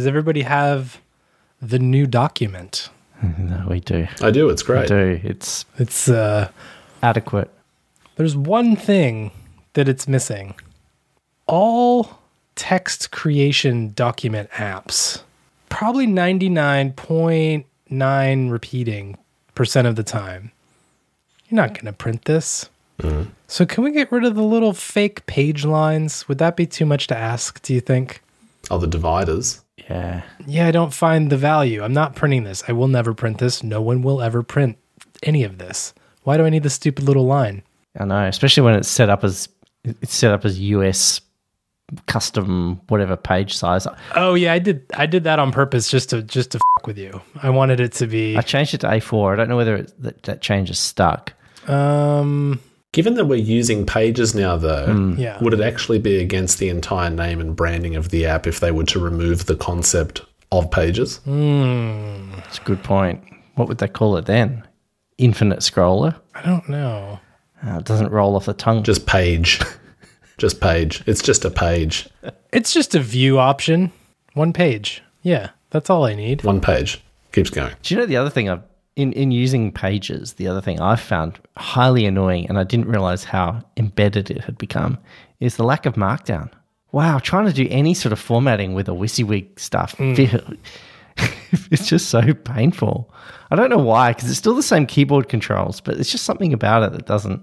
Does everybody have the new document? No, we do. I do. It's We great. do. It's It's uh adequate. there's one thing that it's missing. All text creation document apps, probably 99.9 repeating percent of the time. You're not going to print this. So can we get rid of the little fake page lines? Would that be too much to ask, do you think? Oh, the dividers. Yeah. Yeah, I don't find the value. I'm not printing this. I will never print this. No one will ever print any of this. Why do I need the stupid little line? I know, especially when it's set up as it's set up as US custom whatever page size. Oh yeah, I did. I did that on purpose just to just to fuck with you. I wanted it to be. I changed it to A4. I don't know whether it, that, that change is stuck. Um. Given that we're using pages now, though, Yeah. would it actually be against the entire name and branding of the app if they were to remove the concept of pages? Hmm. It's a good point. What would they call it then? Infinite scroller? I don't know. Uh, it doesn't roll off the tongue. Just page. just page. It's just a page. It's just a view option. One page. Yeah, that's all I need. One page. Keeps going. Do you know the other thing I've in, in using pages, the other thing I've found highly annoying and I didn't realize how embedded it had become is the lack of markdown. Wow, trying to do any sort of formatting with a WYSIWYG stuff, hmm. it's just so painful. I don't know why, because it's still the same keyboard controls, but it's just something about it that doesn't,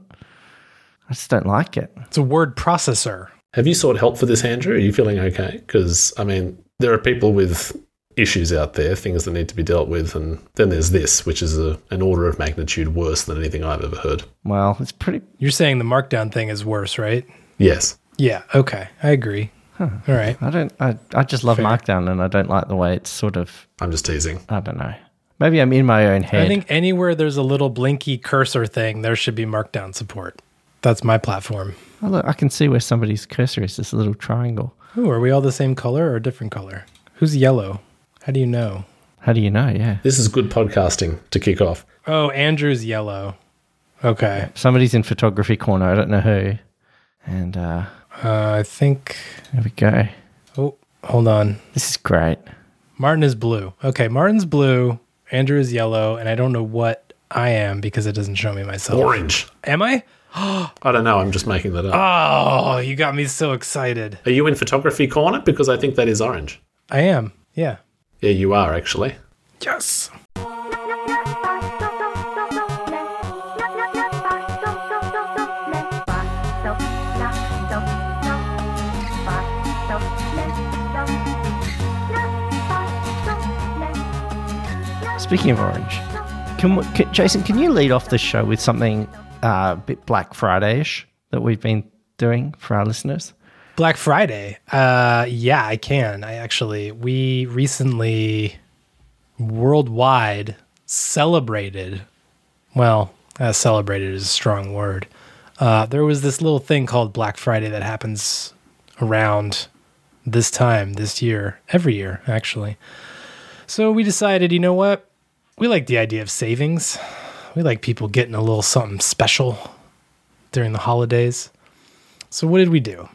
I just don't like it. It's a word processor. Have you sought help for this, Andrew? Are you feeling okay? Because, I mean, there are people with issues out there, things that need to be dealt with, and then there's this, which is a, an order of magnitude worse than anything I've ever heard. Well, it's pretty, You're saying the markdown thing is worse, right? Yes. Yeah. Okay. I agree. All right. I don't, I, I just love Fair. Markdown and I don't like the way it's sort of, I'm just teasing. I don't know. Maybe I'm in my own head. I think anywhere there's a little blinky cursor thing, there should be markdown support. That's my platform. Oh, look, I can see where somebody's cursor is. This little triangle. Ooh, are we all the same color or a different color? Who's yellow? How do you know? How do you know? Yeah, This is good podcasting to kick off. Oh, Andrew's yellow. Okay. somebody's in photography corner. I don't know who. And uh, Uh, I think. there we go. Oh, hold on. This is great. Martin is blue. Okay, Martin's blue. Andrew is yellow, and I don't know what I am because it doesn't show me myself. Orange. Am I? I don't know. I'm just making that up. Oh, you got me so excited. Are you in photography corner? Because I think that is orange. I am. Yeah. Yeah, you are actually. Yes. Speaking of orange, can, we, can Jason? Can you lead off the show with something uh, a bit Black Friday-ish that we've been doing for our listeners? Black Friday. Uh, yeah, I can. I actually, we recently worldwide celebrated. Well, uh, celebrated is a strong word. Uh, there was this little thing called Black Friday that happens around this time this year, every year actually. So we decided, you know what? We like the idea of savings. We like people getting a little something special during the holidays. So what did we do?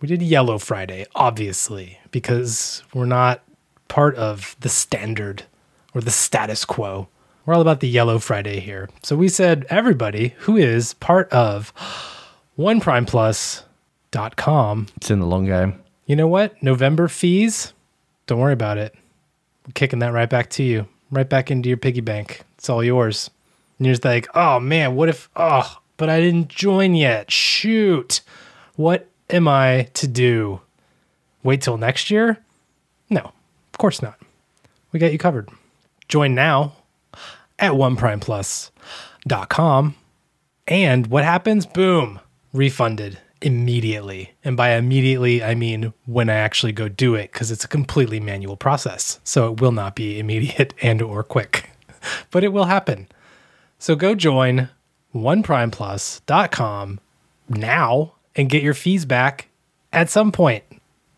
We did Yellow Friday, obviously, because we're not part of the standard or the status quo. We're all about the Yellow Friday here. So we said everybody who is part of oneprimeplus.com, It's in the long game. you know what? November fees, don't worry about it. We're kicking that right back to you, right back into your piggy bank. It's all yours. And you're just like, oh man, what if, oh, but I didn't join yet. Shoot. What am I to do? Wait till next year? No, of course not. We got you covered. Join now at oneprimeplus.com. And what happens? Boom, refunded immediately. And by immediately, I mean when I actually go do it because it's a completely manual process. So it will not be immediate and or quick. But it will happen. So go join oneprimeplus.com now and get your fees back at some point.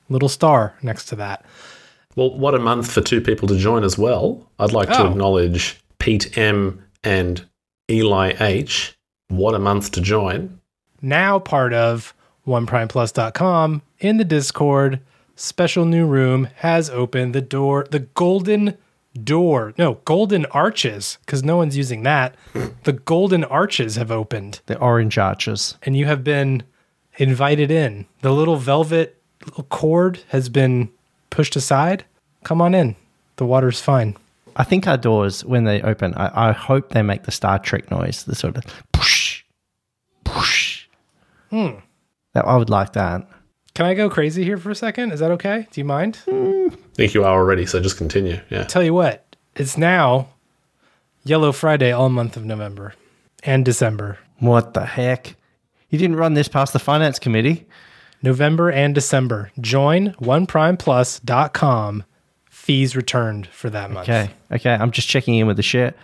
Little star next to that. Well, what a month for two people to join as well. I'd like to Oh. acknowledge Pete M and Eli H. What a month to join. now part of oneprimeplus.com in the Discord. special new room has opened. The door, the golden door, no, golden arches, because no one's using that. the golden arches have opened, The orange arches. and you have been invited in. The little velvet little cord has been pushed aside. Come on in. The water's fine. I think our doors, when they open, I, I hope they make the Star Trek noise, the sort of push, push. Hmm. That, I would like that. Can I go crazy here for a second? Is that okay? Do you mind? I think you are already, so just continue. Yeah. Tell you what, it's now Yellow Friday all month of November and December. What the heck? You didn't run this past the finance committee? November and December. Join oneprimeplus.com. Fees returned for that month. Okay, okay. I'm just checking in with the share.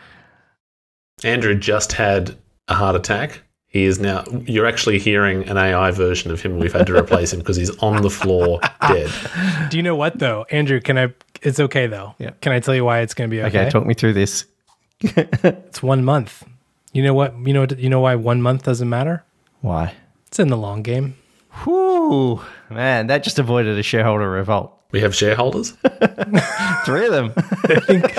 Andrew just had a heart attack. He is now, you're actually hearing an AI version of him. We've had to replace him because he's on the floor dead. Do you know what though, Andrew? Can I? It's okay though. Yeah. Can I tell you why it's going to be okay? Okay, talk me through this. it's one month. You know what? You know. You know why one month doesn't matter? Why? It's in the long game. Whew, man, that just avoided a shareholder revolt. We have shareholders. Three of them. I think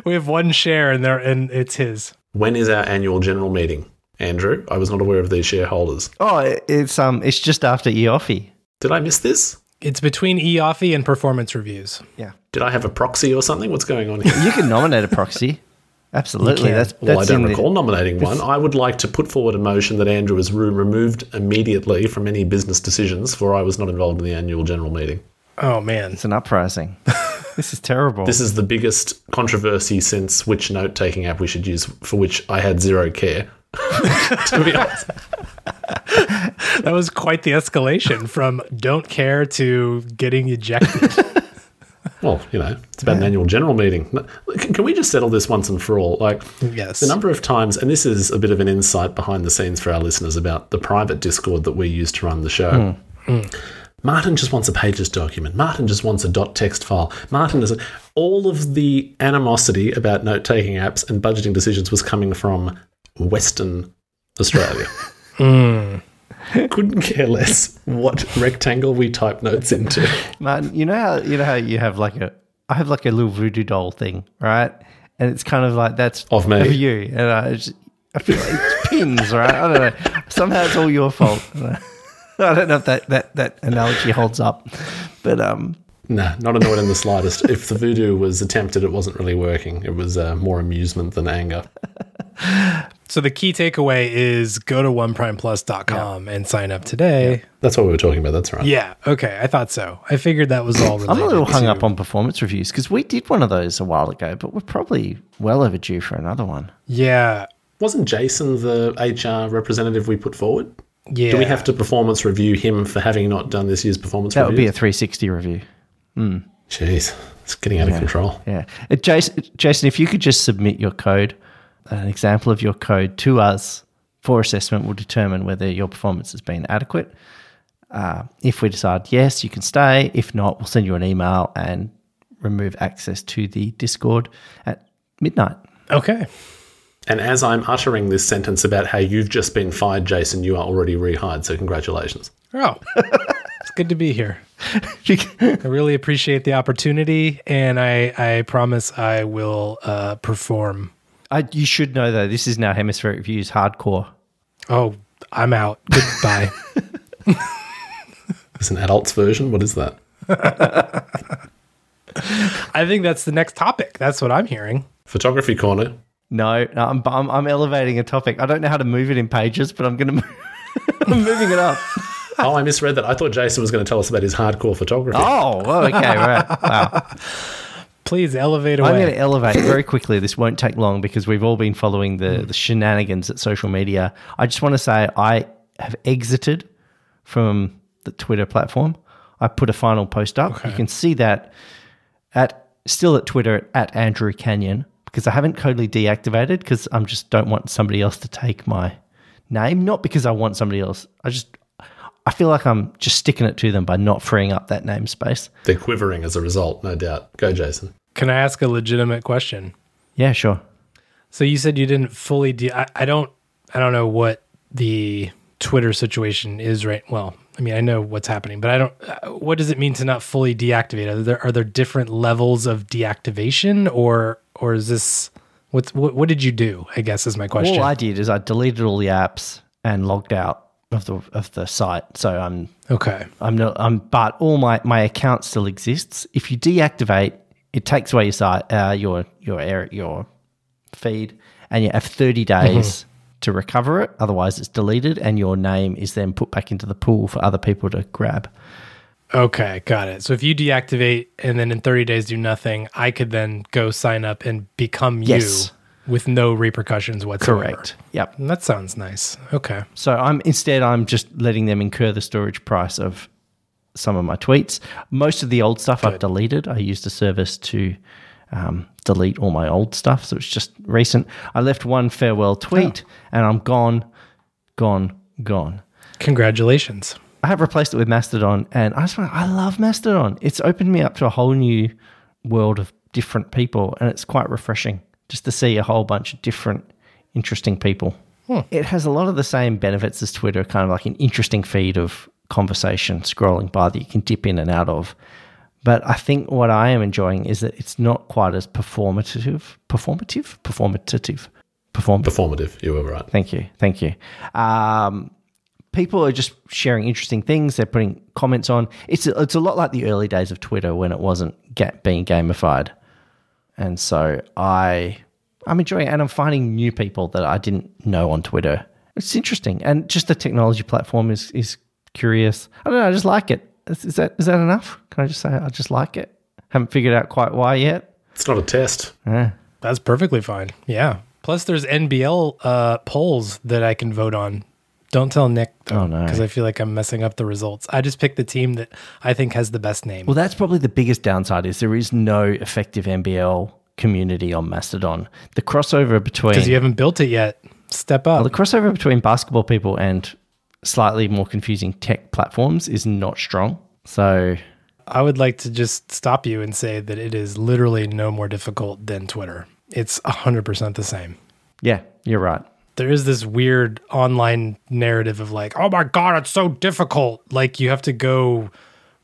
We have one share, and there, and it's his. When is our annual general meeting? Andrew, I was not aware of these shareholders. oh, it's um, it's just after EOFY. Did I miss this? It's between EOFY and performance reviews. Yeah, Did I have a proxy or something? What's going on here? you can nominate a proxy. Absolutely, can. that's Well, I don't in the- recall nominating one. I would like to put forward a motion that Andrew is re- removed immediately from any business decisions, for I was not involved in the annual general meeting. Oh man. It's an uprising. this is terrible. This is the biggest controversy since which note taking app we should use, for which I had zero care. to be honest. That was quite the escalation from don't care to getting ejected. Well, you know, it's about an annual general meeting. Can we just settle this once and for all? Like, yes. the number of times, and this is a bit of an insight behind the scenes for our listeners about the private Discord that we use to run the show. Hmm. Hmm. Martin just wants a pages document. Martin just wants a dot text file. Martin doesn't. All of the animosity about note taking apps and budgeting decisions was coming from Western Australia. Hmm. Couldn't care less what rectangle we type notes into. Man, you know how you know how you have like a I have like a little voodoo doll thing, right? And it's kind of like that's Of me. of you, and I, just, I feel like it's pins, right? I don't know. Somehow it's all your fault. I don't know if that that that analogy holds up, but um, Nah, not annoyed in the slightest. if the voodoo was attempted, it wasn't really working. It was uh, more amusement than anger. so the key takeaway is go to oneprimeplus.com and sign up today. That's what we were talking about. That's right. Yeah. Okay. I thought so. I figured that was all. I'm a little hung to- up on performance reviews because we did one of those a while ago, but we're probably well overdue for another one. Yeah. Wasn't Jason the HR representative we put forward? Yeah. Do we have to performance review him for having not done this year's performance review? That would be a 360 review. Jeez, it's getting out of control. Yeah. Uh, Jason, Jason, if you could just submit your code, an example of your code to us for assessment will determine whether your performance has been adequate. Uh, if we decide yes, you can stay. If not, we'll send you an email and remove access to the Discord at midnight. Okay. And as I'm uttering this sentence about how you've just been fired, Jason, you are already rehired. So congratulations. Oh, it's good to be here. I really appreciate the opportunity, and I, I promise I will uh, perform. I, you should know though, this is now Hemispheric Views hardcore. Oh, I'm out. Goodbye. It's an adult's version. What is that? I think that's the next topic. That's what I'm hearing. Photography corner. No, no I'm, I'm, I'm elevating a topic. I don't know how to move it in pages, but I'm going to move. I'm moving it up. Oh, I misread that. I thought Jason was going to tell us about his hardcore photography. Oh, okay, right. Wow. Please elevate away. I'm going to elevate very quickly. This won't take long because we've all been following the, the shenanigans at social media. I just want to say I have exited from the Twitter platform. I put a final post up. You can see that at still at Twitter at Andrew Canion because I haven't totally deactivated because I'm just don't want somebody else to take my name. Not because I want somebody else. I just I feel like I'm just sticking it to them by not freeing up that namespace. They're quivering as a result, no doubt. Go, Jason. Can I ask a legitimate question? Yeah, sure. So you said you didn't fully. De- I, I don't. I don't know what the Twitter situation is right. Well, I mean, I know what's happening, but I don't. Uh, what does it mean to not fully deactivate? Are there are there different levels of deactivation, or or is this what's what? What did you do? I guess is my question. All I did is I deleted all the apps and logged out of the of the site. So I'm okay. I'm not. I'm but all my my account still exists. If you deactivate, it takes away your site, uh, your your air, your feed, and you have 30 mm-hmm. days to recover it. Otherwise, it's deleted, and your name is then put back into the pool for other people to grab. Okay, got it. So if you deactivate and then in 30 days do nothing, I could then go sign up and become Yes. you with no repercussions whatsoever. Correct. Yep. That sounds nice. Okay. So I'm instead I'm just letting them incur the storage price of some of my tweets. Most of the old stuff I've deleted. I used a service to um, delete all my old stuff, so it's just recent. I left one farewell tweet, and I'm gone, gone, gone. Congratulations. I have replaced it with Mastodon, and I just want, I love Mastodon. It's opened me up to a whole new world of different people, and it's quite refreshing just to see a whole bunch of different, interesting people. It has a lot of the same benefits as Twitter, kind of like an interesting feed of conversation scrolling by that you can dip in and out of. But I think what I am enjoying is that it's not quite as performative, performative, performative, perform. Performative, you were right. Thank you. Thank you. Um, people are just sharing interesting things. They're putting comments on. It's a, it's a lot like the early days of Twitter when it wasn't get, being gamified. And so I I'm enjoying it, and I'm finding new people that I didn't know on Twitter. It's interesting, and just the technology platform is is curious. I don't know. I just like it. Is, is that is that enough? Can I just say I just like it? Haven't figured out quite why yet. It's not a test. Yeah. That's perfectly fine. Yeah. Plus, there's NBL uh, polls that I can vote on. Don't tell Nick, though, Oh, no. because I feel like I'm messing up the results. I just picked the team that I think has the best name. Well, that's probably the biggest downside is there is no effective NBL community on Mastodon. The crossover between Because you haven't built it yet. Step up. well, the crossover between basketball people and slightly more confusing tech platforms is not strong. So I would like to just stop you and say that it is literally no more difficult than Twitter. It's 100% the same. yeah, you're right. There is this weird online narrative of like, oh my God, it's so difficult. Like you have to go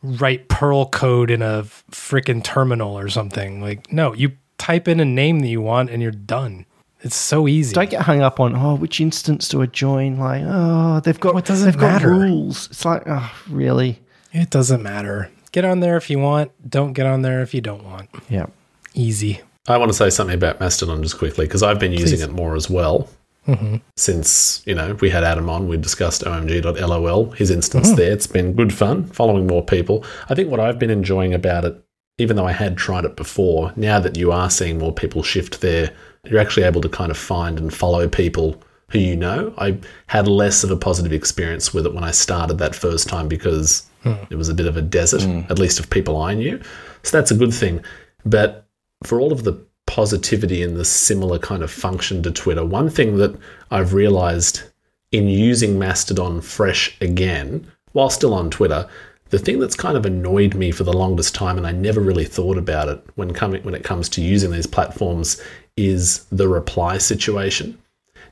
write Perl code in a freaking terminal or something. Like, no, you type in a name that you want and you're done. It's so easy. Don't get hung up on oh which instance do I join? Like oh they've got What does it they've got rules. It's like oh really it doesn't matter. Get on there if you want. Don't get on there if you don't want. yeah. Easy. I want to say something about Mastodon just quickly because I've been using it more as well. Mm-hmm. Since, you know, we had Adam on, we discussed omg.lol, his instance mm. there. It's been good fun following more people. I think what I've been enjoying about it, even though I had tried it before, now that you are seeing more people shift there, you're actually able to kind of find and follow people who you know. I had less of a positive experience with it when I started that first time because hmm. it was a bit of a desert, hmm. at least of people I knew. So that's a good thing. But for all of the positivity and the similar kind of function to Twitter, one thing that I've realized in using Mastodon fresh again, while still on Twitter, the thing that's kind of annoyed me for the longest time, and I never really thought about it when coming when it comes to using these platforms, is the reply situation.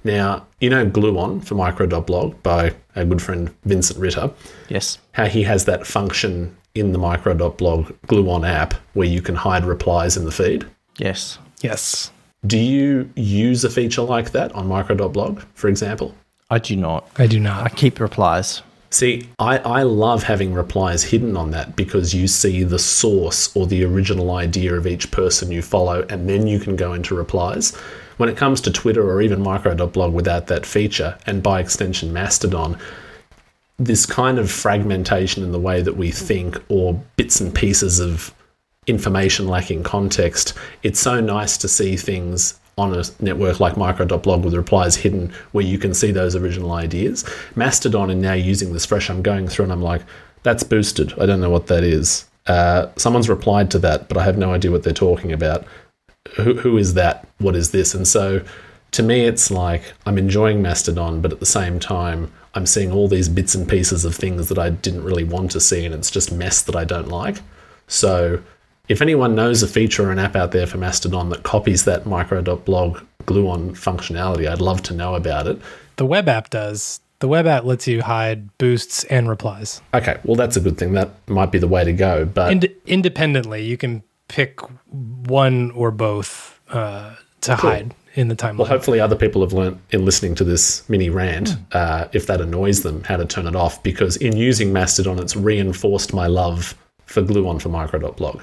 Now, you know Gluon for micro.blog by our good friend Vincent Ritter Yes. how he has that function in the micro.blog Gluon app where you can hide replies in the feed. Yes. Yes. Do you use a feature like that on micro.blog, for example? I do not. I do not. I keep replies. See, I, I love having replies hidden on that because you see the source or the original idea of each person you follow, and then you can go into replies. When it comes to Twitter or even micro.blog without that feature, and by extension Mastodon, this kind of fragmentation in the way that we think or bits and pieces of information lacking context, it's so nice to see things on a network like micro.blog with replies hidden where you can see those original ideas. Mastodon and now using this fresh, I'm going through and I'm like, that's boosted. I don't know what that is. Uh, someone's replied to that, but I have no idea what they're talking about. Who, who is that? What is this? And so to me, it's like I'm enjoying Mastodon, but at the same time, I'm seeing all these bits and pieces of things that I didn't really want to see, and it's just mess that I don't like. So, if anyone knows a feature or an app out there for Mastodon that copies that micro.blog Gluon functionality, I'd love to know about it. The web app does. The web app lets you hide boosts and replies Okay, well, that's a good thing. That might be the way to go. But Ind- independently. You can pick one or both uh, to hide in the timeline. Well, hopefully, other people have learnt in listening to this mini rant, Hmm. uh, if that annoys them, how to turn it off. Because in using Mastodon, it's reinforced my love for Gluon for Micro.blog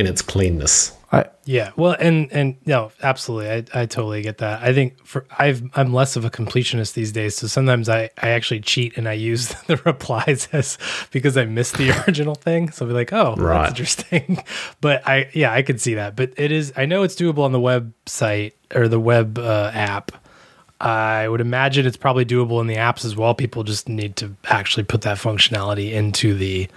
in its cleanness. I, Yeah, well, and and no, absolutely, I, I totally get that. I think for I've I'm less of a completionist these days, so sometimes I I actually cheat and I use the replies as because I missed the original thing. So I'll be like, oh, Right. that's interesting. But I yeah, I could see that. But it is I know it's doable on the website or the web uh, app. I would imagine it's probably doable in the apps as well. People just need to actually put that functionality into the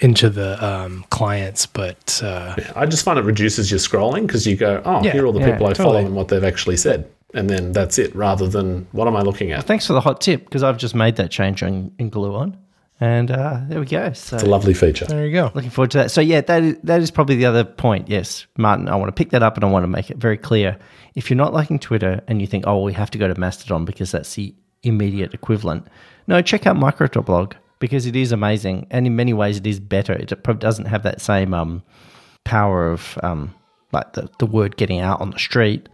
into the um, clients. But uh, I just find it reduces your scrolling because you go, oh, Yeah, here are all the yeah, people I follow and what they've actually said. And then that's it, rather than what am I looking at? thanks for the hot tip because I've just made that change on in Gluon, and uh, there we go. So It's a lovely feature. there you go. looking forward to that. So yeah, that is, that is probably the other point. Yes, Martin, I want to pick that up and I want to make it very clear. If you're not liking Twitter and you think, oh, we have to go to Mastodon because that's the immediate equivalent, no, check out Micro.blog because it is amazing and in many ways it is better. It probably doesn't have that same um, power of um, like the, the word getting out on the street,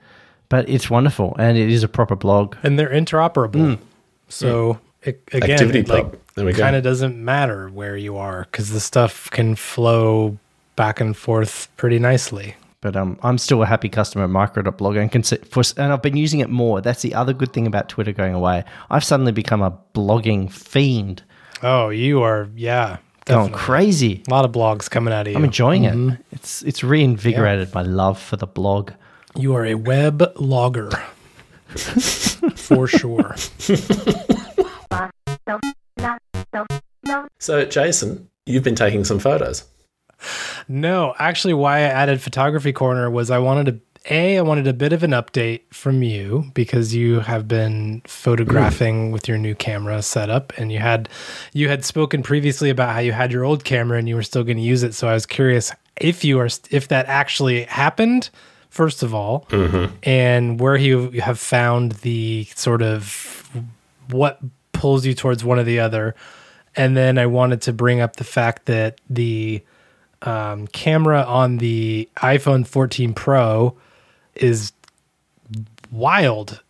but it's wonderful and it is a proper blog. and they're interoperable. So it, again, Activity it, like Pub. There we go. kind of doesn't matter where you are because the stuff can flow back and forth pretty nicely. But um, I'm still a happy customer of micro.blog and, consi- for, and I've been using it more. That's the other good thing about Twitter going away. I've suddenly become a blogging fiend, Oh, you are, yeah, going definitely. crazy. A lot of blogs coming out of you. I'm enjoying it. Mm-hmm. It's it's reinvigorated my love for the blog. you are a web logger for sure. So, Jason, you've been taking some photos. No, actually, why I added Photography Corner was I wanted to. A, I wanted a bit of an update from you because you have been photographing with your new camera setup, and you had you had spoken previously about how you had your old camera and you were still going to use it. So I was curious if you are if that actually happened. First of all, and where you have found the sort of what pulls you towards one or the other. And then I wanted to bring up the fact that the um, camera on the iPhone 14 Pro is wild.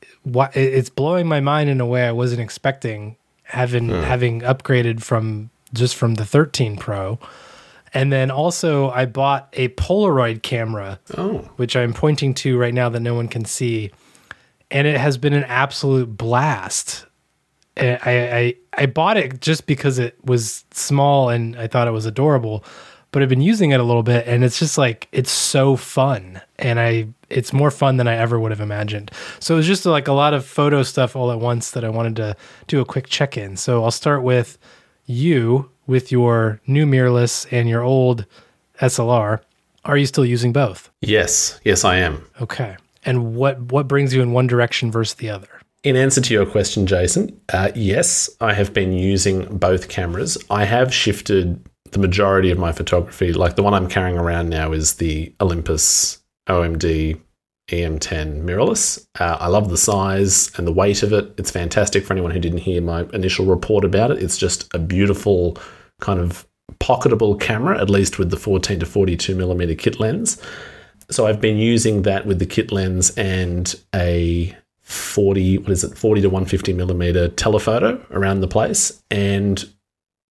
It's blowing my mind in a way I wasn't expecting, having having upgraded from just from the 13 Pro. And then also, I bought a Polaroid camera Oh, which I'm pointing to right now that no one can see, and it has been an absolute blast. I I I bought it just because it was small and I thought it was adorable, but I've been using it a little bit and it's just like it's so fun and I it's more fun than I ever would have imagined. So it's just like a lot of photo stuff all at once that I wanted to do a quick check in. So I'll start with you with your new mirrorless and your old SLR. Are you still using both? yes, yes, I am. Okay. And what what brings you in one direction versus the other? In answer to your question, Jason, uh, yes, I have been using both cameras. I have shifted the majority of my photography. Like the one I'm carrying around now is the Olympus OMD EM10 mirrorless. Uh, I love the size and the weight of it. It's fantastic for anyone who didn't hear my initial report about it. It's just a beautiful kind of pocketable camera, at least with the 14 to 42 millimeter kit lens. So I've been using that with the kit lens and a 40 what is it 40 to 150 millimeter telephoto around the place and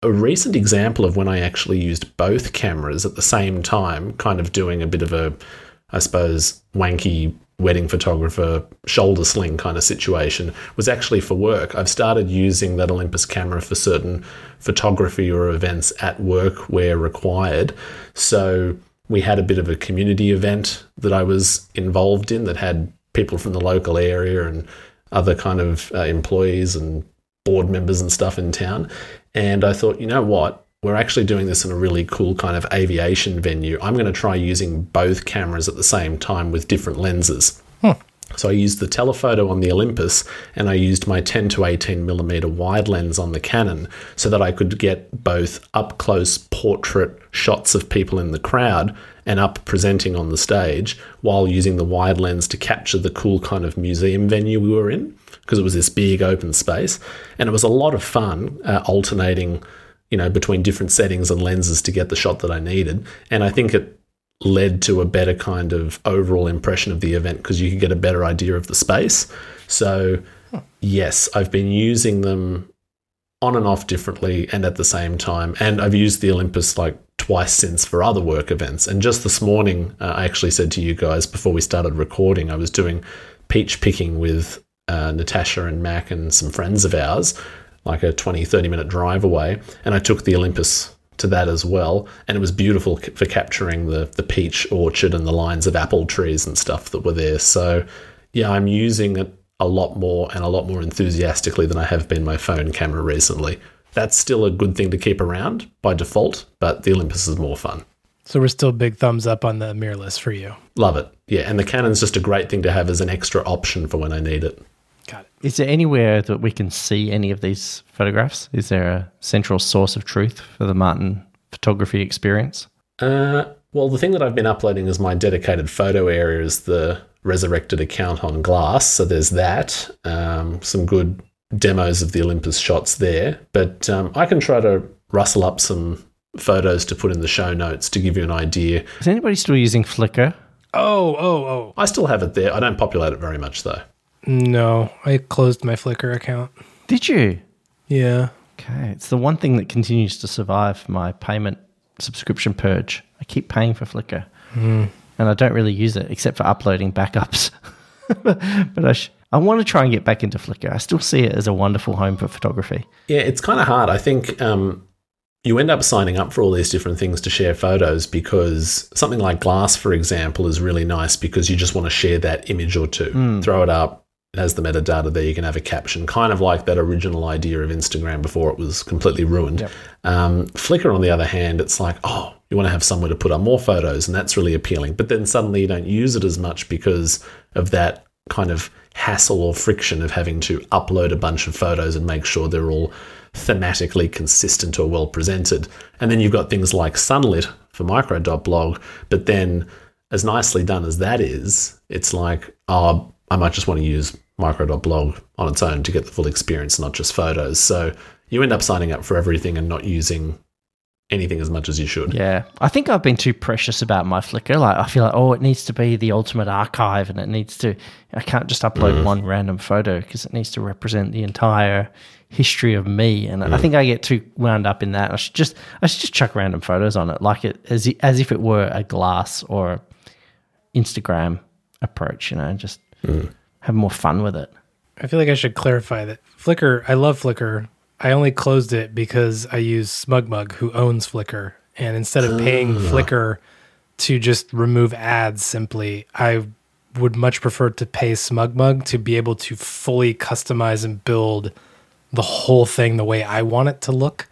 a recent example of when i actually used both cameras at the same time kind of doing a bit of a i suppose wanky wedding photographer shoulder sling kind of situation was actually for work i've started using that olympus camera for certain photography or events at work where required so we had a bit of a community event that I was involved in that had people from the local area and other kind of uh, employees and board members and stuff in town. And I thought, you know what? We're actually doing this in a really cool kind of aviation venue. I'm going to try using both cameras at the same time with different lenses. Hmm. So I used the telephoto on the Olympus and I used my 10 to 18 millimeter wide lens on the Canon so that I could get both up close portrait shots of people in the crowd and up presenting on the stage while using the wide lens to capture the cool kind of museum venue we were in. Because it was this big open space, and it was a lot of fun uh, alternating, you know, between different settings and lenses to get the shot that I needed. And I think it led to a better kind of overall impression of the event because you could get a better idea of the space. So, yes, I've been using them on and off differently and at the same time. And I've used the Olympus like twice since for other work events. And just this morning, uh, I actually said to you guys before we started recording, I was doing peach picking with uh, Natasha and Mac and some friends of ours, like a 20, 30 minute drive away. And I took the Olympus to that as well. And it was beautiful for capturing the, the peach orchard and the lines of apple trees and stuff that were there. So, yeah, I'm using it a lot more and a lot more enthusiastically than I have been my phone camera recently. That's still a good thing to keep around by default, but the Olympus is more fun. So we're still big thumbs up on the mirrorless for you. Love it. Yeah, and the Canon's just a great thing to have as an extra option for when I need it. Got it. Is there anywhere that we can see any of these photographs? Is there a central source of truth for the Martin photography experience? Uh, well, the thing that I've been uploading is my dedicated photo area is the resurrected account on Glass. So there's that. Um, some good demos of the Olympus shots there. But um, I can try to rustle up some photos to put in the show notes to give you an idea. Is anybody still using Flickr? Oh, oh, oh. I still have it there. I don't populate it very much though. No, I closed my Flickr account. Did you? Yeah. Okay, it's the one thing that continues to survive my payment subscription purge. I keep paying for Flickr, and I don't really use it except for uploading backups. but I, sh- I want to try and get back into Flickr. I still see it as a wonderful home for photography. Yeah, it's kind of hard. I think um, you end up signing up for all these different things to share photos because something like Glass, for example, is really nice because you just want to share that image or two, throw it up. It has the metadata there. You can have a caption, kind of like that original idea of Instagram before it was completely ruined. Um, Flickr, on the other hand, it's like, oh, you want to have somewhere to put up more photos, and that's really appealing. But then suddenly you don't use it as much because of that kind of hassle or friction of having to upload a bunch of photos and make sure they're all thematically consistent or well presented. And then you've got things like Sunlit for micro.blog, but then as nicely done as that is, it's like, oh, I might just want to use micro.blog on its own to get the full experience, not just photos. So you end up signing up for everything and not using anything as much as you should. Yeah, I think I've been too precious about my Flickr. Like, I feel like, oh, it needs to be the ultimate archive, and it needs to. I can't just upload mm. one random photo because it needs to represent the entire history of me. And I mm. think I get too wound up in that. I should just, I should just chuck random photos on it, like it as as if it were a glass or Instagram approach. You know, just mm. Have more fun with it. I feel like I should clarify that Flickr, I love Flickr. I only closed it because I use SmugMug, who owns Flickr. And instead of paying ah. Flickr to just remove ads simply, I would much prefer to pay SmugMug to be able to fully customize and build the whole thing the way I want it to look.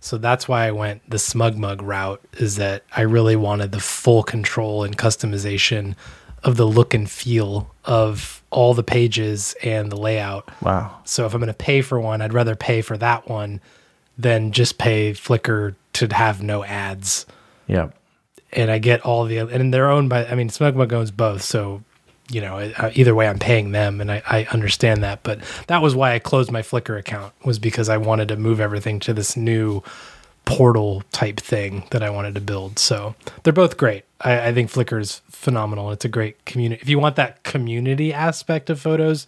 So that's why I went the SmugMug route is that I really wanted the full control and customization of the look and feel of all the pages and the layout. Wow. So if I'm going to pay for one, I'd rather pay for that one than just pay Flickr to have no ads. Yeah. And I get all the and they're owned by. I mean, SmugMug owns both, so you know either way, I'm paying them, and I, I understand that. But that was why I closed my Flickr account was because I wanted to move everything to this new portal type thing that I wanted to build. So they're both great. I, I think Flickr is phenomenal. It's a great community. If you want that community aspect of photos,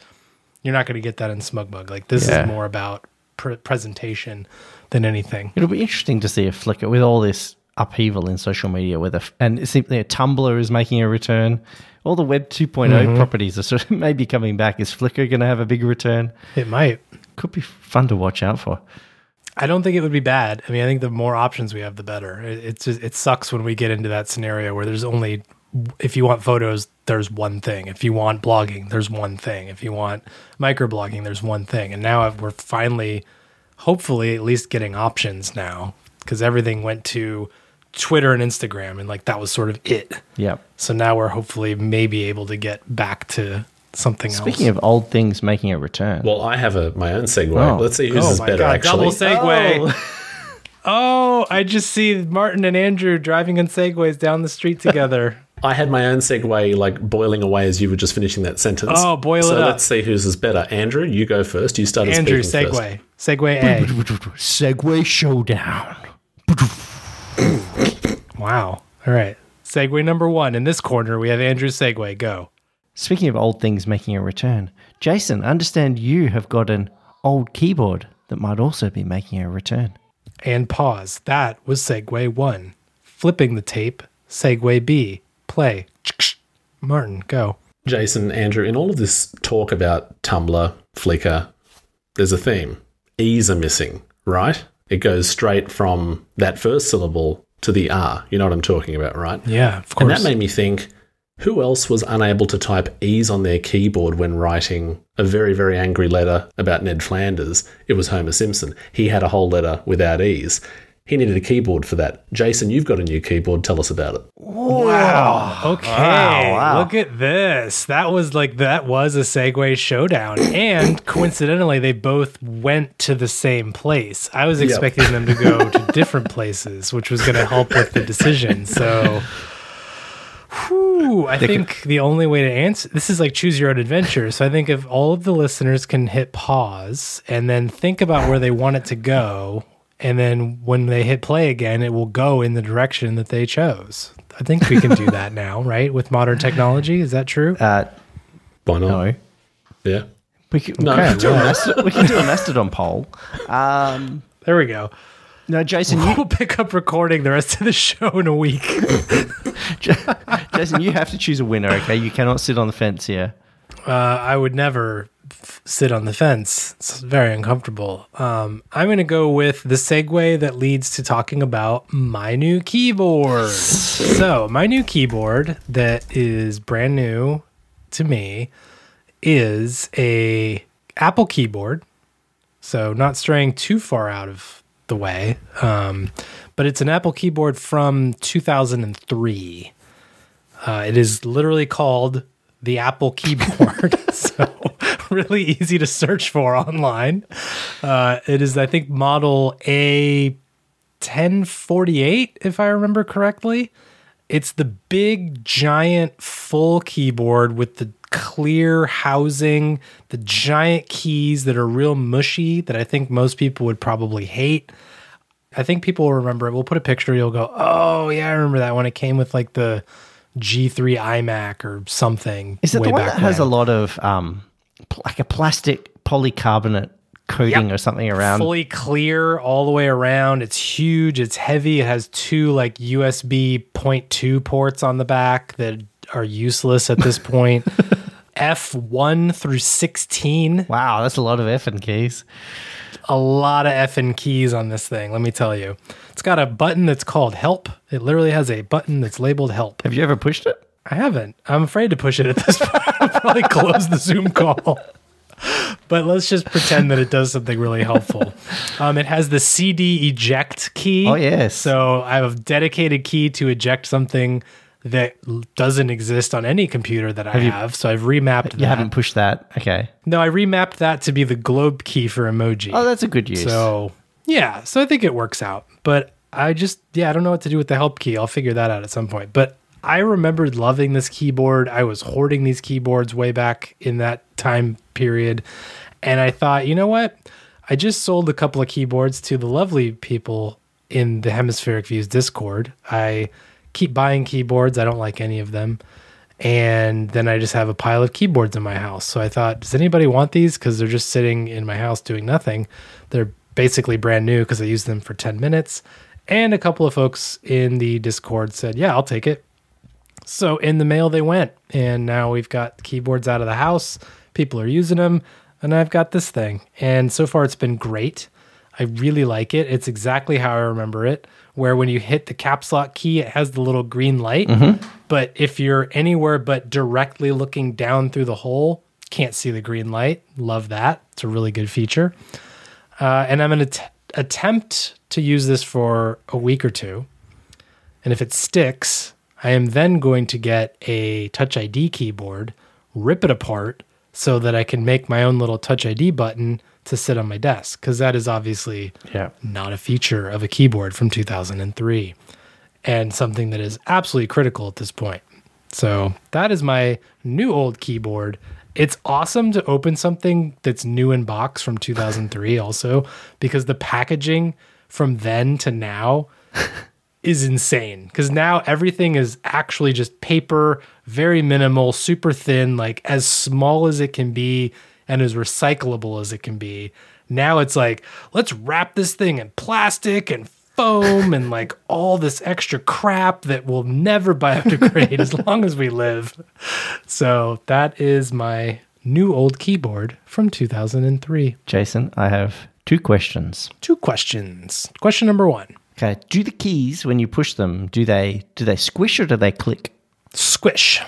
you're not going to get that in SmugMug. Like this Yeah. is more about pr- presentation than anything. It'll be interesting to see if Flickr, with all this upheaval in social media, whether and it seems that Tumblr is making a return. All the Web 2.0 mm-hmm. properties are sort of maybe coming back. Is Flickr going to have a big return? It might. Could be fun to watch out for. I don't think it would be bad. I mean, I think the more options we have, the better. It, it's just, it sucks when we get into that scenario where there's only, if you want photos, there's one thing. If you want blogging, there's one thing. If you want microblogging, there's one thing. And now we're finally, hopefully, at least getting options now because everything went to Twitter and Instagram, and like that was sort of it. Yep. So now we're hopefully maybe able to get back to something Speaking else. Speaking of old things making a return, Well, I have a my own segue. Oh. Let's see whose Oh is my better, God, actually. double segue. Oh. oh, I just see Martin and Andrew driving in Segways down the street together. I had my own segue like boiling away as you were just finishing that sentence. Oh, boil so it up. So let's see whose is better. Andrew, you go first. You started Andrew, speaking first. segue. Segue A. Segue showdown. wow. All right. Segue number one. In this corner, we have Andrew Segue. Go. Speaking of old things making a return, Jason, understand you have got an old keyboard that might also be making a return. And pause. That was Segue one. Flipping the tape. Segue B. Play. Martin, go. Jason, Andrew, in all of this talk about Tumblr, Flickr, there's a theme. E's are missing, right? It goes straight from that first syllable to the R. You know what I'm talking about, right? Yeah, of course. And that made me think who else was unable to type E's on their keyboard when writing a very, very angry letter about Ned Flanders? It was Homer Simpson. He had a whole letter without E's. He needed a keyboard for that. Jason, you've got a new keyboard. Tell us about it. Wow. Okay. Wow, wow. Look at this. That was like that was a Segue showdown. And coincidentally, they both went to the same place. I was expecting them to go to different places, which was going to help with the decision. So whew, I think the only way to answer this is like choose your own adventure. So I think if all of the listeners can hit pause and then think about where they want it to go, and then when they hit play again, it will go in the direction that they chose. I think we can do that now, right? With modern technology, is that true? Uh, Why not? no. Yeah. We can, No. we, can do a Mastodon, we can do a Mastodon poll. Um, There we go. no, Jason, you, We'll pick up recording the rest of the show in a week. Jason, you have to choose a winner. Okay, you cannot sit on the fence here. Uh, I would never sit on the fence. It's very uncomfortable. Um, I'm going to go with the segue that leads to talking about my new keyboard. so, my new keyboard that is brand new to me is a Apple keyboard. So, not straying too far out of the way. Um, but it's an Apple keyboard from 2003. Uh, it is literally called the Apple keyboard. so really easy to search for online. Uh, it is, I think, model A 1048, if I remember correctly. It's the big, giant, full keyboard with the clear housing, the giant keys that are real mushy that I think most people would probably hate. I think people will remember it. We'll put a picture. You'll go, oh yeah, I remember that when it came with like the G3 iMac or something. Is it way the one back that has a lot of um, like a plastic polycarbonate coating Yep. or something around? fully clear all the way around? It's huge. It's heavy. It has two like USB 0.2 ports on the back that are useless at this point. F1 through 16. Wow, that's a lot of F and keys. a lot of F and keys on this thing, let me tell you. It's got a button that's called help. It literally has a button that's labeled help. Have you ever pushed it? I haven't. I'm afraid to push it at this point. I'll probably close the Zoom call. But let's just pretend that it does something really helpful. Um, it has the CD eject key. Oh, yes. So I have a dedicated key to eject something that doesn't exist on any computer that I you- have. So I've remapped You that. haven't pushed that. Okay. No, I remapped that to be the globe key for emoji. Oh, that's a good use. So yeah, so I think it works out. But I just yeah, I don't know what to do with the help key. I'll figure that out at some point. But I remembered loving this keyboard. I was hoarding these keyboards way back in that time period. And I thought, you know what? I just sold a couple of keyboards to the lovely people in the Hemispheric Views Discord. I keep buying keyboards. I don't like any of them. And then I just have a pile of keyboards in my house. So I thought, does anybody want these? Because they're just sitting in my house doing nothing. They're basically brand new because I used them for 10 minutes. And a couple of folks in the Discord said, yeah, I'll take it. So in the mail they went. And now we've got keyboards out of the house. People are using them. And I've got this thing. And so far it's been great. I really like it. It's exactly how I remember it, where when you hit the caps lock key, it has the little green light. Mm-hmm. But if you're anywhere but directly looking down through the hole, can't see the green light. Love that. It's a really good feature. Uh, and I'm going to attempt to use this for a week or two. And if it sticks, I am then going to get a Touch ID keyboard, rip it apart so that I can make my own little Touch ID button to sit on my desk because that is obviously yeah. not a feature of a keyboard from 2003 and something that is absolutely critical at this point. So that is my new old keyboard. It's awesome to open something that's new in box from 2003 also because the packaging from then to now is insane because now everything is actually just paper, very minimal, super thin, like as small as it can be and as recyclable as it can be. Now it's like, let's wrap this thing in plastic and foam and like all this extra crap that will never biodegrade as long as we live. So that is my new old keyboard from 2003. Jason, I have two questions. Two questions. Question number one Okay, do the keys when you push them do they do they squish or do they click? Squish.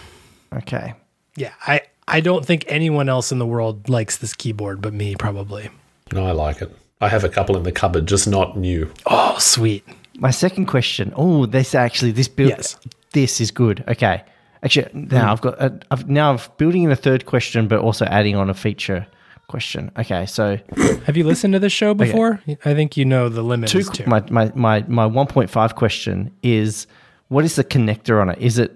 Okay, Yeah, I, I don't think anyone else in the world likes this keyboard but me, probably. No, I like it. I have a couple in the cupboard, just not new. Oh, sweet. my second question. Oh, this actually this build Yes. this is good. Okay, actually now hmm. I've got a, I've now I'm building in a third question, but also adding on a feature question. Okay, so Have you listened to this show before? I think you know the limit two, is two. my my my my one point five question is what is the connector on it? Is it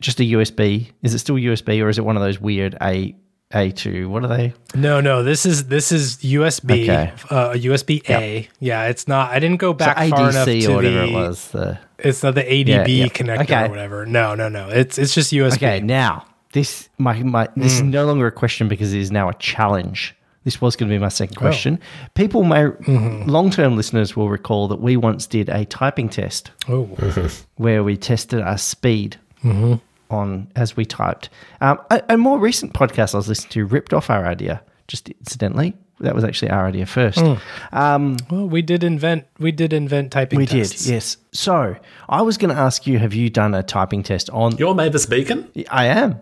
just a USB? Is it still USB or is it one of those weird A A two? What are they? no, no, this is this is USB, Okay. uh, USB A. Yeah, it's not. I didn't go So back far enough to whatever the. it was. The It's not the ADB Yeah, yeah. connector Okay. or whatever. No, no, no. It's it's just USB. Okay, now this my my this is mm. no longer a question because it is now a challenge. This was going to be my second oh. question. People may mm-hmm. long term listeners will recall that we once did a typing test Oh, where we tested our speed mm-hmm. On as we typed. Um, a, a more recent podcast I was listening to ripped off our idea. Just incidentally, that was actually our idea first. Um, well, we did invent we did invent typing. we tests. did, yes. So I was going to ask you: Have you done a typing test on? You're Mavis Beacon? I am.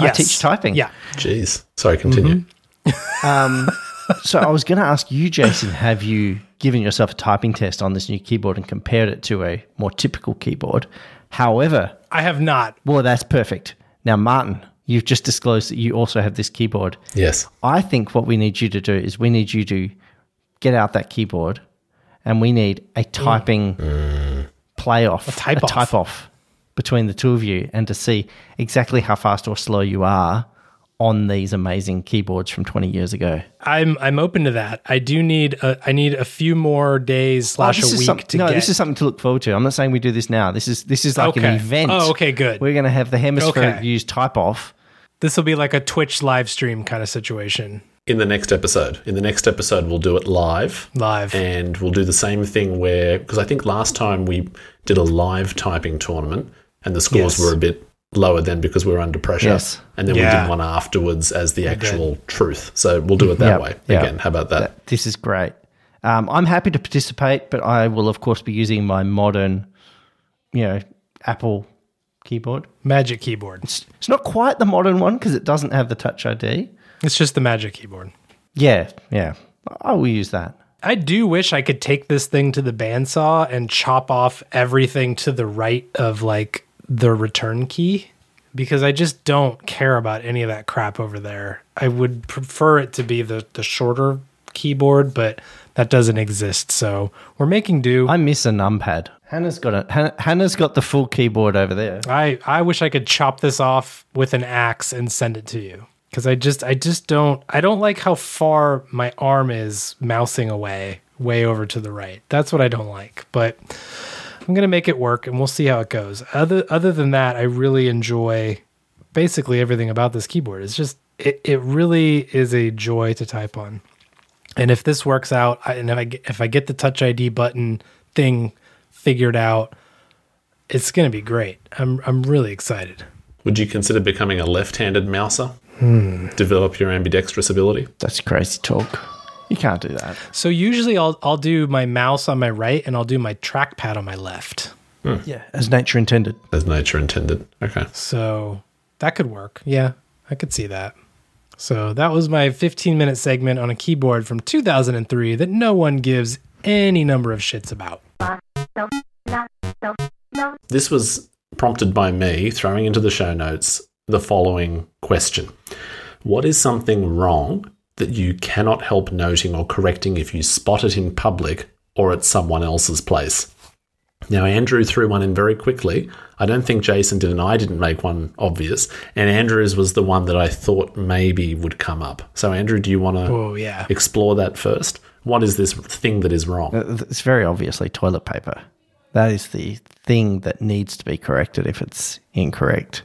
I teach typing. Yeah. Jeez. Sorry, continue. So I was going to ask you, Jason, have you given yourself a typing test on this new keyboard and compared it to a more typical keyboard? However, I have not. well, that's perfect. Now, Martin, you've just disclosed that you also have this keyboard. Yes. I think what we need you to do is we need you to get out that keyboard and we need a typing mm. playoff, a type off. type off between the two of you and to see exactly how fast or slow you are on these amazing keyboards from 20 years ago. I'm I'm open to that. I do need a, I need a few more days oh, slash Oh, a week to no, get. this is something to look forward to. I'm not saying we do this now. This is this is like an Okay. event. Oh, okay, good. We're going to have the hemispheric Okay. views type off. this will be like a Twitch live stream kind of situation. In the next episode. In the next episode, we'll do it live. Live. And we'll do the same thing where, because I think last time we did a live typing tournament and the scores Yes. were a bit lower then because we were under pressure. Yes. And then we did one afterwards as the actual truth. So we'll do it that Yep, way. yep. Again, how about that? This is great. Um, I'm happy to participate, but I will of course be using my modern, you know, Apple keyboard. Magic keyboard. It's, it's not quite the modern one because it doesn't have the Touch ID. It's just the magic keyboard. Yeah, yeah. I will use that. I do wish I could take this thing to the bandsaw and chop off everything to the right of like the return key because I just don't care about any of that crap over there. I would prefer it to be the the shorter keyboard, but that doesn't exist. So we're making do. I miss a numpad. Hannah's got. Han- Hannah's got the full keyboard over there. I I wish I could chop this off with an axe and send it to you because I just I just don't I don't like how far my arm is mousing away way over to the right. That's what I don't like. But I'm gonna make it work and we'll see how it goes. Other other than that, I really enjoy basically everything about this keyboard. It's just it, it really is a joy to type on. And if this works out, I, and if I get, if I get the Touch ID button thing figured out, it's going to be great. I'm I'm really excited. Would you consider becoming a left-handed mouser? Hmm. Develop your ambidextrous ability? That's crazy talk. You can't do that. So usually I'll I'll do my mouse on my right and I'll do my trackpad on my left. Hmm. Yeah, as nature intended. As nature intended. Okay. So that could work. Yeah, I could see that. So that was my 15 minute segment on a keyboard from 2003 that no one gives any number of shits about. This was prompted by me throwing into the show notes the following question What is something wrong that you cannot help noting or correcting if you spot it in public or at someone else's place? Now, Andrew threw one in very quickly. I don't think Jason did, and I didn't make one obvious. And Andrew's was the one that I thought maybe would come up. So, Andrew, do you want to Oh yeah. explore that first? What is this thing that is wrong? Uh, it's very obviously toilet paper. That is the thing that needs to be corrected if it's incorrect.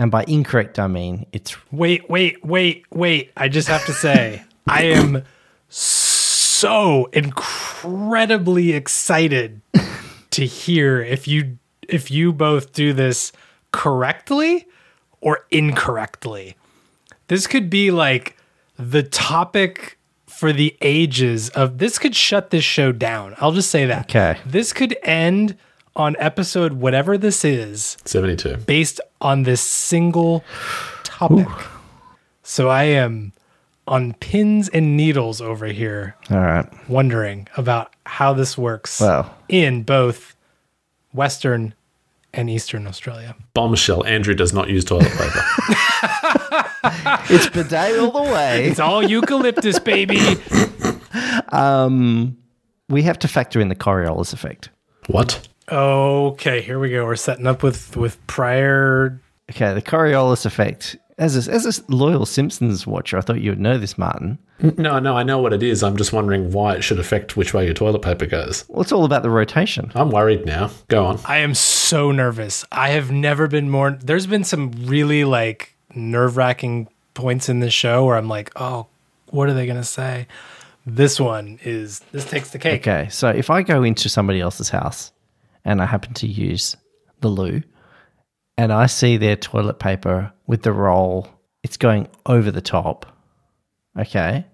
And by incorrect, I mean it's Wait, wait, wait, wait. I just have to say, I am so incredibly excited to hear if you if you both do this correctly or incorrectly. This could be like the topic for the ages of this could shut this show down. I'll just say that. Okay. This could end on episode whatever this is 72. based on this single topic. So I am on pins and needles over here, all right. wondering about how this works Well. in both Western and Eastern Australia. Bombshell. Andrew does not use toilet paper. It's bidet all the way. It's all eucalyptus, baby. um, We have to factor in the Coriolis effect. what? Okay, here we go. We're setting up with with prior. Okay, the Coriolis effect. As a, as a loyal Simpsons watcher, I thought you would know this, Martin. No, no, I know what it is. I'm just wondering why it should affect which way your toilet paper goes. Well, it's all about the rotation. I'm worried now. Go on. I am so nervous. I have never been more. There's been some really like nerve wracking points in this show where I'm like, oh, what are they gonna say? This one is this takes the cake. Okay, so if I go into somebody else's house and I happen to use the loo and I see their toilet paper with the roll, it's going over the top. Okay.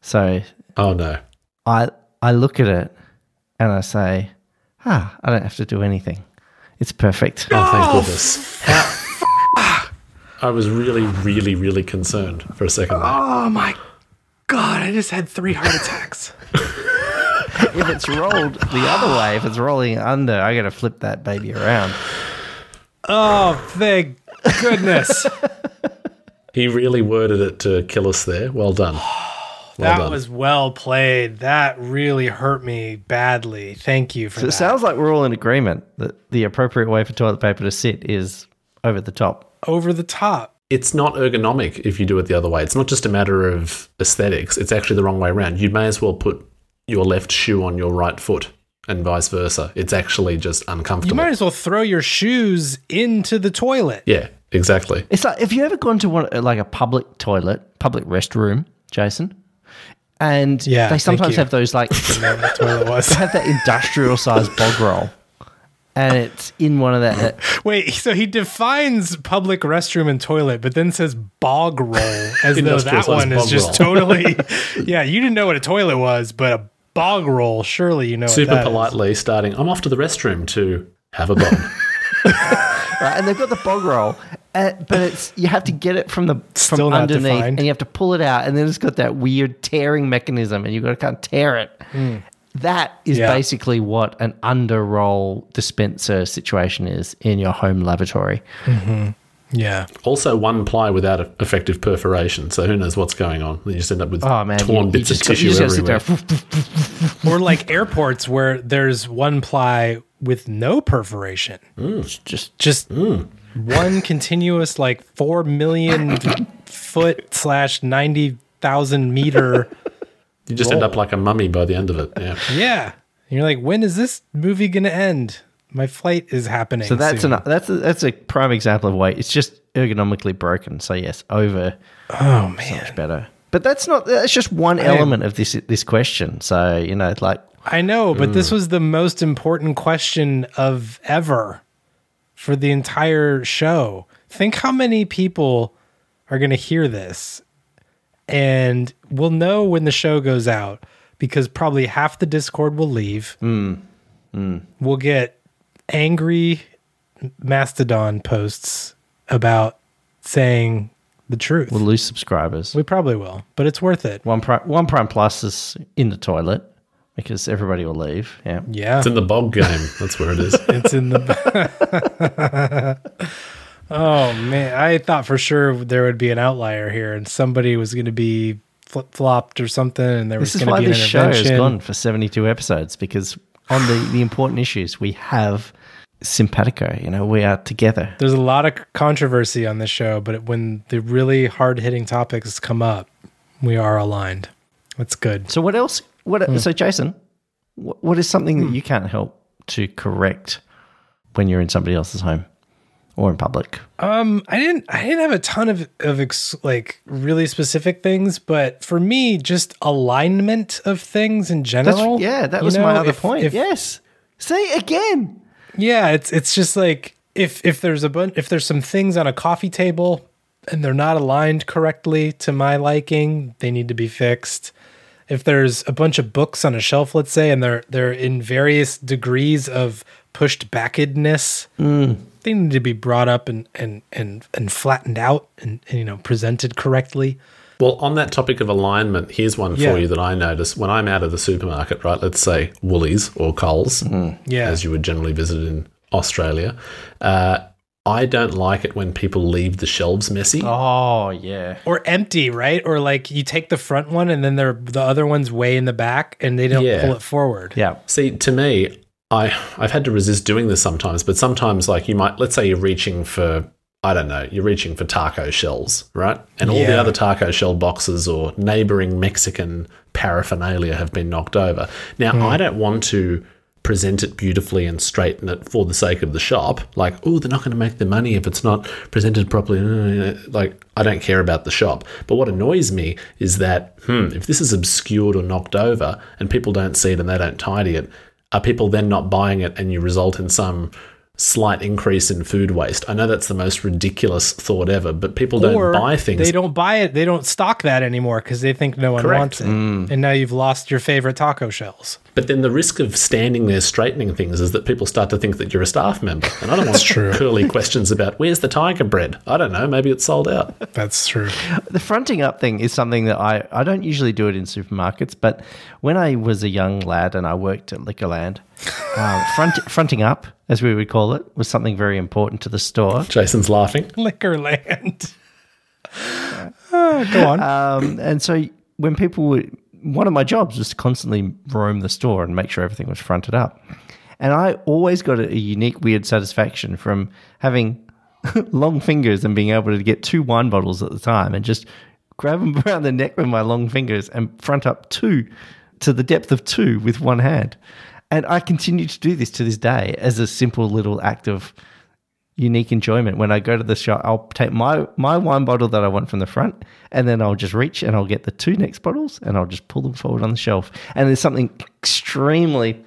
So Oh, no. I I look at it and I say, ah, I don't have to do anything. It's perfect. Oh, thank goodness. I was really, really, really concerned for a second there. Oh my god! I just had three heart attacks. if it's rolled the other way, if it's rolling under, I got to flip that baby around. oh, thank goodness! He really worded it to kill us there. Well done. Well that done. was well played. That really hurt me badly. Thank you for So that. it sounds like we're all in agreement that the appropriate way for toilet paper to sit is over the top. Over the top. it's not ergonomic if you do it the other way. It's not just a matter of aesthetics. It's actually the wrong way around. You may as well put your left shoe on your right foot and vice versa. It's actually just uncomfortable. You might as well throw your shoes into the toilet. yeah, exactly. It's like if you ever gone to one like a public toilet, public restroom, Jason? And Yeah, they sometimes have those like Know what the toilet was. have that industrial sized bog roll. And it's in one of that Wait, so he defines public restroom and toilet, but then says bog roll as though that one is just roll. totally. yeah, you didn't know what a toilet was, but a bog roll, surely you know. Super what that is. politely starting, I'm off to the restroom to have a bog. right? And they've got the bog roll, uh, but it's you have to get it from the Still from not underneath, defined. and you have to pull it out, and then it's got that weird tearing mechanism, and you've got to kind of tear it. That is. Yeah. basically what an under roll dispenser situation is in your home lavatory. Yeah, also, one ply without a- effective perforation, so who knows what's going on. You just end up with Oh man, torn you, you bits just, of tissue just everywhere. there. or like airports where there's one ply with no perforation, mm. Just just mm. one continuous like four million foot slash ninety thousand meter. You just end up like a mummy by the end of it. Yeah. Yeah, and you're like, when is this movie gonna end? My flight is happening. so that's soon. an that's a, that's a prime example of why it's just ergonomically broken. So yes, over oh man. Much better. But that's not that's just one element of this this question. So, you know, like I know, but Mm. this was the most important question of ever for the entire show. Think how many people are going to hear this and we'll know when the show goes out because probably half the Discord will leave. Mm. We'll get angry Mastodon posts about saying the truth. we'll lose subscribers. we probably will, but it's worth it. One prime, one prime plus is in the toilet because everybody will leave. Yeah. Yeah. It's in the bog game. That's where it is. It's in the. oh man, I thought for sure there would be an outlier here, and somebody was going to be flip flopped or something, and there This was is going why to be an this show has gone for 72 episodes because on the, the important issues, we have simpatico. You know, we are together. There's a lot of controversy on this show, but when the really hard hitting topics come up, we are aligned. That's good. So what else? What? Hmm. So Jason, what, what is something that you can't help to correct when you're in somebody else's home or in public? Um, I didn't, I didn't have a ton of of ex- like really specific things, but for me, just alignment of things in That's, general. yeah, that was know, my other if- point. if- yes. Say again. Yeah, it's it's just like if if there's a bunch if there's some things on a coffee table and they're not aligned correctly to my liking, they need to be fixed. If there's a bunch of books on a shelf, let's say, and they're they're in various degrees of pushed backedness, mm. they need to be brought up and and and and flattened out and, and you know presented correctly. Well, on that topic of alignment, here's one Yeah. for you that I notice when I'm out of the supermarket, right? Let's say Woolies or Coles, Yeah. as you would generally visit in Australia. Uh, I don't like it when people leave the shelves messy. Oh yeah. or empty, right? Or like you take the front one and then they're the other one's way in the back and they don't Yeah. pull it forward. Yeah. See, to me, I I've had to resist doing this sometimes, but sometimes like you might let's say you're reaching for I don't know, you're reaching for taco shells, right? And all the other taco shell boxes or neighboring Mexican paraphernalia have been knocked over. Now, I don't want to present it beautifully and straighten it for the sake of the shop. Like, oh, they're not going to make the money if it's not presented properly. Like, I don't care about the shop. But what annoys me is that, hmm, if this is obscured or knocked over and people don't see it and they don't tidy it, are people then not buying it and you result in some slight increase in food waste? I know that's the most ridiculous thought ever, but people don't or buy things. They don't buy it. They don't stock that anymore because they think no one Correct. wants it. Mm. And now you've lost your favorite taco shells. But then the risk of standing there straightening things is that people start to think that you're a staff member. And I don't want true. curly questions about where's the tiger bread? I don't know. Maybe it's sold out. That's true. The fronting up thing is something that I, I don't usually do it in supermarkets, but when I was a young lad and I worked at Liquorland, um, front, fronting up, as we would call it, was something very important to the store. Jason's laughing. Liquorland. Ah, go on. Um, and so when people would, one of my jobs was to constantly roam the store and make sure everything was fronted up. And I always got a, unique, weird satisfaction from having long fingers and being able to get two wine bottles at the time and just grab them around the neck with my long fingers and front up two to the depth of two with one hand. And I continue to do this to this day as a simple little act of unique enjoyment. When I go to the shop, I'll take my my wine bottle that I want from the front, and then I'll just reach and I'll get the two next bottles, and I'll just pull them forward on the shelf. And there's something extremely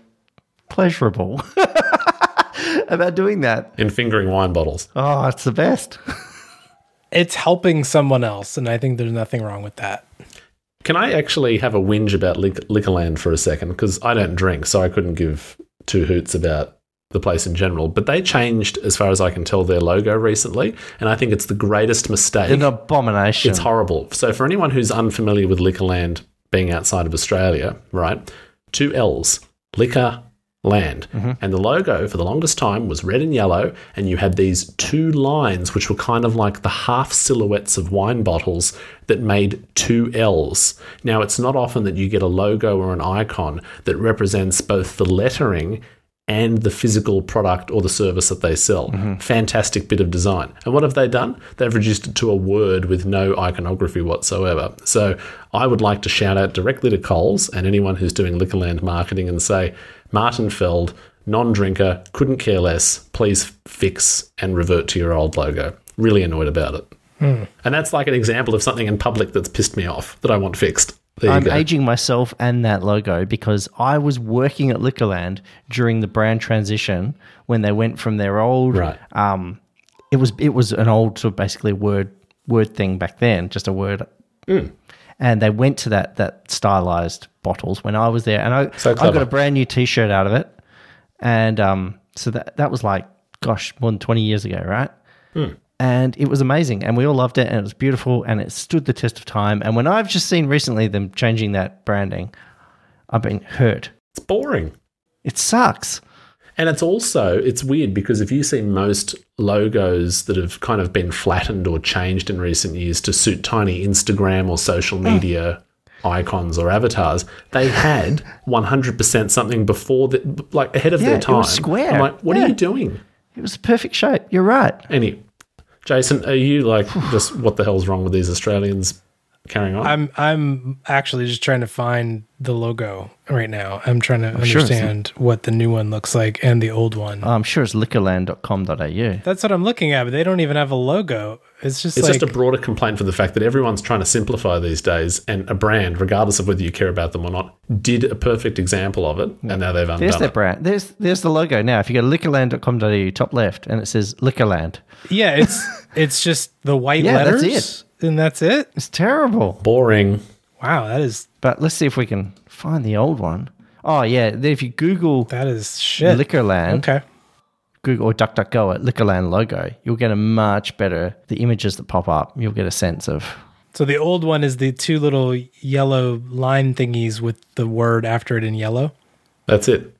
pleasurable about doing that. In fingering wine bottles. Oh, it's the best. it's helping someone else. And I think there's nothing wrong with that. Can I actually have a whinge about Lic- Liquorland for a second? Because I don't drink, so I couldn't give two hoots about the place in general. But they changed, as far as I can tell, their logo recently. And I think it's the greatest mistake. An abomination. It's horrible. So, for anyone who's unfamiliar with Liquorland being outside of Australia, right? Two L's, Liquor Land. Mm-hmm. And the logo for the longest time was red and yellow, and you had these two lines, which were kind of like the half silhouettes of wine bottles that made two L's. Now, it's not often that you get a logo or an icon that represents both the lettering and the physical product or the service that they sell. Mm-hmm. Fantastic bit of design. And what have they done? They've reduced it to a word with no iconography whatsoever. So I would like to shout out directly to Coles and anyone who's doing Liquorland marketing and say, Martin Feld, non drinker, couldn't care less, please fix and revert to your old logo. Really annoyed about it. Hmm. And that's like an example of something in public that's pissed me off that I want fixed. I'm go. aging myself and that logo because I was working at Liquorland during the brand transition when they went from their old Right. um it was it was an old sort of basically word word thing back then, just a word. And they went to that that stylized bottles when I was there, and I So I got a brand new T-shirt out of it, and um so that that was like gosh more than twenty years ago, right? And it was amazing and we all loved it and it was beautiful and it stood the test of time and when i've just seen recently them changing that branding i've been hurt it's boring. it sucks And it's also it's weird because if you see most logos that have kind of been flattened or changed in recent years to suit tiny Instagram or social media mm. icons or avatars. They had 100% something before the, like ahead of Yeah, their it time. was square. I'm like, what Yeah. are you doing? It was a perfect shape. You're right. Any, Jason, are you like just what the hell's wrong with these Australians carrying on? I'm I'm actually just trying to find the logo right now. I'm trying to oh, sure it's- understand what the new one looks like and the old one. I'm sure it's liquorland.com.au. That's what I'm looking at, but they don't even have a logo. It's just it's like just a broader complaint for the fact that everyone's trying to simplify these days, and a brand, regardless of whether you care about them or not, did a perfect example of it, and now they've There's undone their it. brand. There's there's the logo now. If you go to liquorland.com.au, top left, and it says Liquorland. yeah, it's it's just the white Yeah, that's letters, and that's it. It's terrible. Boring. Wow, that is But let's see if we can find the old one. Oh yeah, if you Google that is shit. Liquorland, Okay, Google or DuckDuckGo at Liquorland logo, you'll get a much better. The images that pop up, you'll get a sense of. so the old one is the two little yellow line thingies with the word after it in yellow. That's it.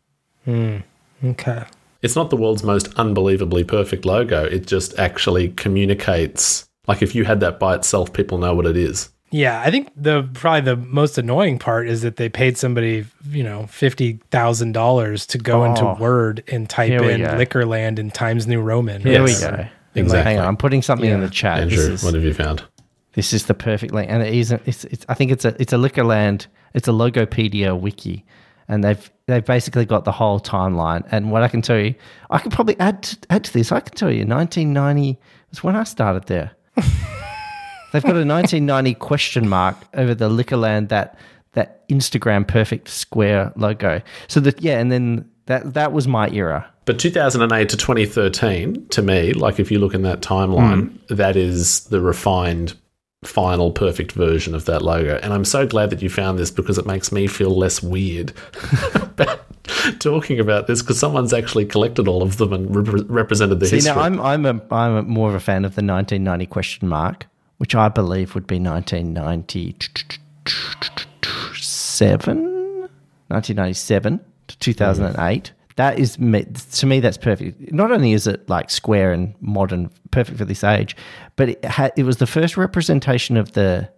Hmm. Okay, It's not the world's most unbelievably perfect logo. It just actually communicates. Like if you had that by itself, people know what it is. Yeah, I think the probably the most annoying part is that they paid somebody, you know, fifty thousand dollars to go into Oh. Word and type in go. Liquorland in Times New Roman. Here Yes. we go. Exactly. Hang on, I'm putting something in the chat. Andrew, is, what have you found? this is the perfect link, and it isn't. It's, it's. I think it's a. It's a Liquorland. It's a Logopedia wiki, and they've they've basically got the whole timeline. And what I can tell you, I could probably add to, add to this. I can tell you, 1990 was when I started there. They've got a 1990 question mark over the Liquorland that that Instagram perfect square logo. So that yeah, and then that that was my era. But 2008 to 2013, to me, like if you look in that timeline, hmm. that is the refined, final, perfect version of that logo. And I'm so glad that you found this because it makes me feel less weird about talking about this because someone's actually collected all of them and re- represented the See, history. now I'm I'm a I'm a, more of a fan of the 1990 question mark, which I believe would be 1997, 1997 to 2008. That is to me that's perfect. Not only is it like square and modern, perfect for this age, but it had it was the first representation of the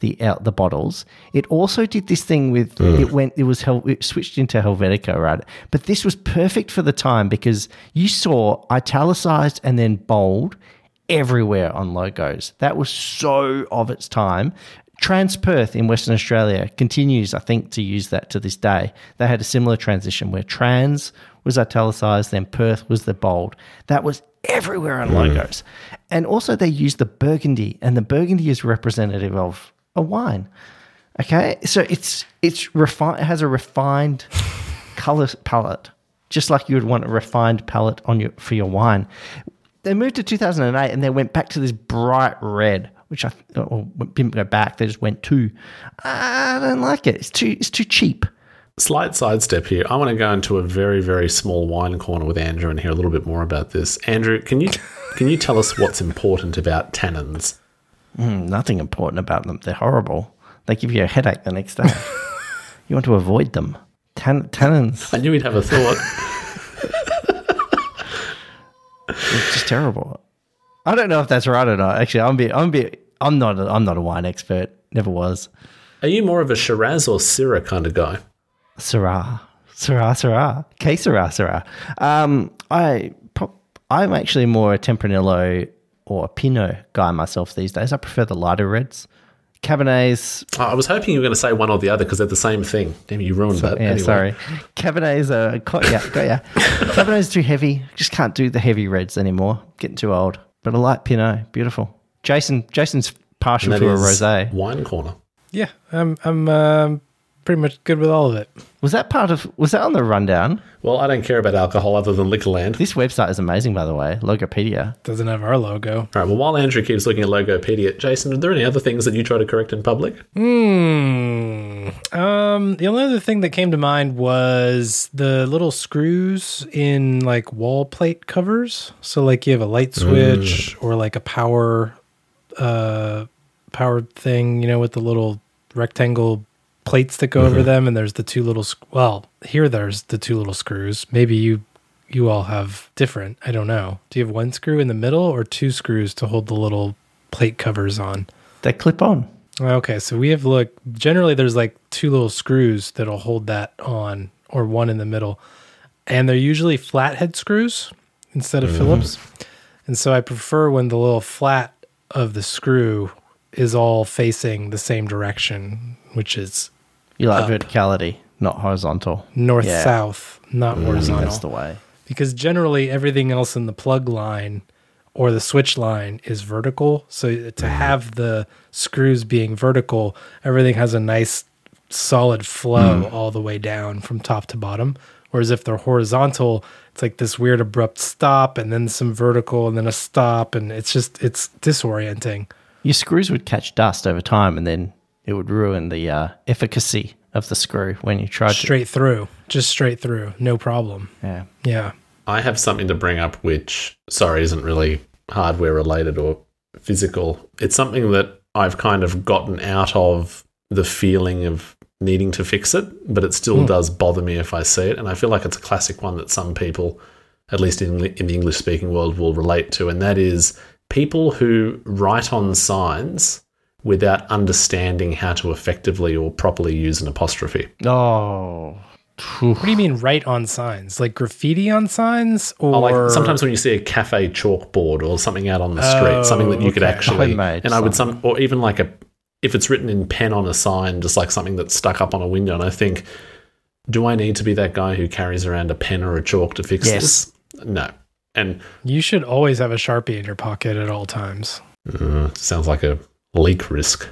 the out the bottles. It also did this thing with it went it was Hel, it switched into Helvetica, right? But this was perfect for the time because you saw italicized and then bold everywhere on logos. That was so of its time. Transperth in Western Australia continues, I think, to use that to this day. They had a similar transition where trans was italicized, then Perth was the bold. That was everywhere on mm. logos. And also they used the burgundy, and the burgundy is representative of a wine. Okay, so it's it's refined. It has a refined color palette, just like you would want a refined palette on your for your wine. They moved to 2008, and they went back to this bright red, which I or didn't go back. They just went to. I don't like it. It's too it's too cheap. Slight sidestep here. I want to go into a very, very small wine corner with Andrew and hear a little bit more about this. Andrew, can you can you tell us what's important about tannins? Mm, nothing important about them. They're horrible. They give you a headache the next day. you want to avoid them. Tan- tannins. I knew he'd have a thought. It's just terrible. I don't know if that's right or not. Actually, I'm be, I'm be, I'm not a, I'm not a wine expert. Never was. Are you more of a Shiraz or Syrah kind of guy? Syrah, Syrah, Syrah, K Syrah, Syrah. Um, I I'm actually more a Tempranillo or a Pinot guy myself these days. I prefer the lighter reds. Cabernets, Oh, I was hoping you were going to say one or the other because they're the same thing. Damn, you ruined that. yeah, Anyway. sorry. Cabernets are co- yeah, got ya. Cabernets too heavy. Just can't do the heavy reds anymore. Getting too old. But a light Pinot, beautiful. Jason, Jason's partial And that to a rosé. Wine corner. Yeah, I'm I'm um, pretty much good with all of it. Was that part of? Was that on the rundown? Well, I don't care about alcohol other than Liquorland. This website is amazing, by the way. Logopedia. Doesn't have our logo. All right. Well, while Andrew keeps looking at Logopedia, Jason, are there any other things that you try to correct in public? Hmm. Um. The only other thing that came to mind was the little screws in like wall plate covers. So like you have a light switch or like a power, uh, power thing. You know, with the little rectangle plates that go over mm-hmm. them, and there's the two little. sc- Well, here there's the two little screws. Maybe you. You all have different. I don't know. Do you have one screw in the middle or two screws to hold the little plate covers on? They clip on. Okay, so we have look. Generally, there's like two little screws that'll hold that on, or one in the middle, and they're usually flathead screws instead of mm-hmm. Phillips. And so I prefer when the little flat of the screw is all facing the same direction, which is You like verticality, not horizontal. north Yeah. south, not think horizontal. that's the way. because generally everything else in the plug line or the switch line is vertical. So uh, to mm. have the screws being vertical, everything has a nice solid flow mm. all the way down from top to bottom. Whereas if they're horizontal, it's like this weird abrupt stop and then some vertical and then a stop and it's just it's disorienting. Your screws would catch dust over time, and then it would ruin the uh, efficacy of the screw when you tried to. Straight through, just straight through, no problem. Yeah. Yeah. I have something to bring up which, sorry, isn't really hardware related or physical. It's something that I've kind of gotten out of the feeling of needing to fix it, but it still does bother me if I see it. And I feel like it's a classic one that some people, at least in, in the English speaking world, will relate to. And that is people who write on signs without understanding how to effectively or properly use an apostrophe. Oh. What do you mean write on signs? Like graffiti on signs or Oh, like sometimes when you see a cafe chalkboard or something out on the street, Oh, something that you could actually, Homemade and I would some, or even like a, if it's written in pen on a sign, just like something that's stuck up on a window, and I think, do I need to be that guy who carries around a pen or a chalk to fix Yes. this? No, and You should always have a Sharpie in your pocket at all times. uh, sounds like a leak risk.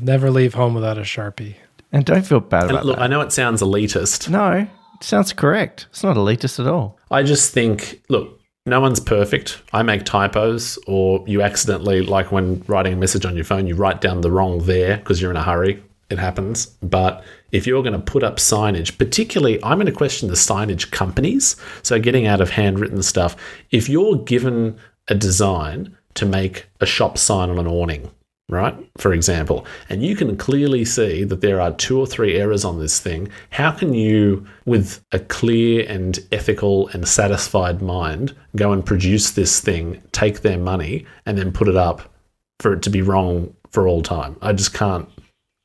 Never leave home without a Sharpie. And don't feel bad And about look, that. I know it sounds elitist. No, it sounds correct. It's not elitist at all. I just think, look, no one's perfect. I make typos, or you accidentally, like when writing a message on your phone, you write down the wrong there because you're in a hurry. It happens. But if you're going to put up signage, particularly, I'm going to question the signage companies. So, getting out of handwritten stuff, if you're given a design to make a shop sign on an awning, right? For example, and you can clearly see that there are two or three errors on this thing. How can you, with a clear and ethical and satisfied mind, go and produce this thing, take their money, and then put it up for it to be wrong for all time? I just can't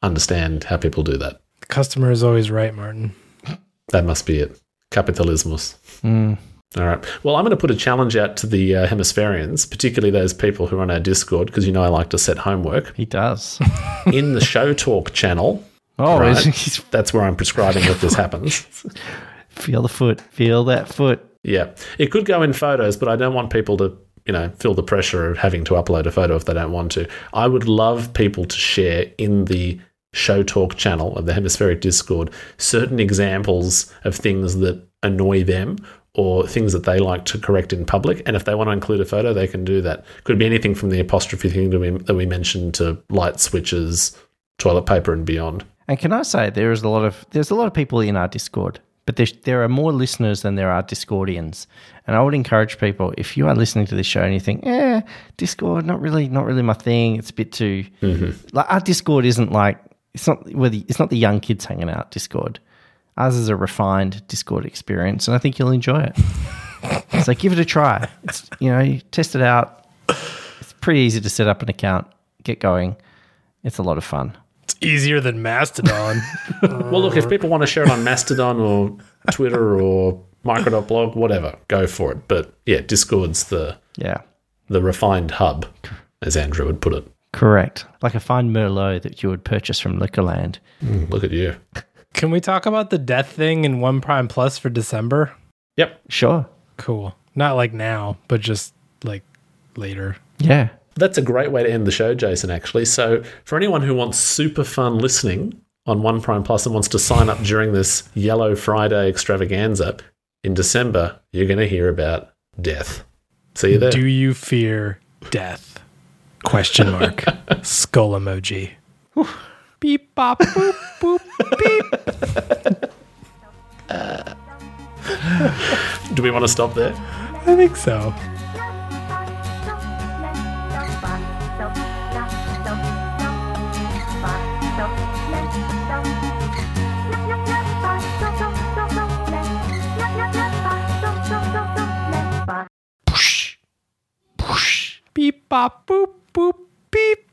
understand how people do that. The customer is always right, Martin. That must be it. Capitalismus. Mm. All right. Well, I'm going to put a challenge out to the uh, hemispherians, particularly those people who are on our Discord, because you know I like to set homework. He does. In the Show Talk channel, Oh, Right. he's, that's where I'm prescribing that this happens. feel the foot. Feel that foot. Yeah. It could go in photos, but I don't want people to, you know, feel the pressure of having to upload a photo if they don't want to. I would love people to share in the Show Talk channel of the Hemispheric Discord certain examples of things that annoy them or things that they like to correct in public. And if they want to include a photo, they can do that. Could be anything from the apostrophe thing that we, that we mentioned to light switches, toilet paper, and beyond. And can I say there is a lot of there's a lot of people in our Discord, but there's, there are more listeners than there are Discordians. And I would encourage people if you are listening to this show and you think, eh, Discord not really not really my thing. It's a bit too like our Discord isn't like it's not where the, it's not the young kids hanging out Discord. Ours is a refined Discord experience, and I think you'll enjoy it. so give it a try. It's you know you test it out. It's pretty easy to set up an account, get going. It's a lot of fun. It's easier than Mastodon. Uh, well, look, if people want to share it on Mastodon or Twitter or micro.blog, whatever, go for it. But yeah, Discord's the Yeah. the refined hub, as Andrew would put it. Correct. Like a fine Merlot that you would purchase from Liquorland. Mm, look at you. Can we talk about the death thing in One Prime Plus for December? Yep. Sure. Cool. Not like now, but just like later. Yeah. That's a great way to end the show, Jason, actually. So, for anyone who wants super fun listening on One Prime Plus and wants to sign up during this Yellow Friday extravaganza in December, you're going to hear about death. See you there. Do you fear death? Question mark. Skull emoji. Beep bop boop boop beep. Do we want to stop there? I think so. Beep bop boop boop beep.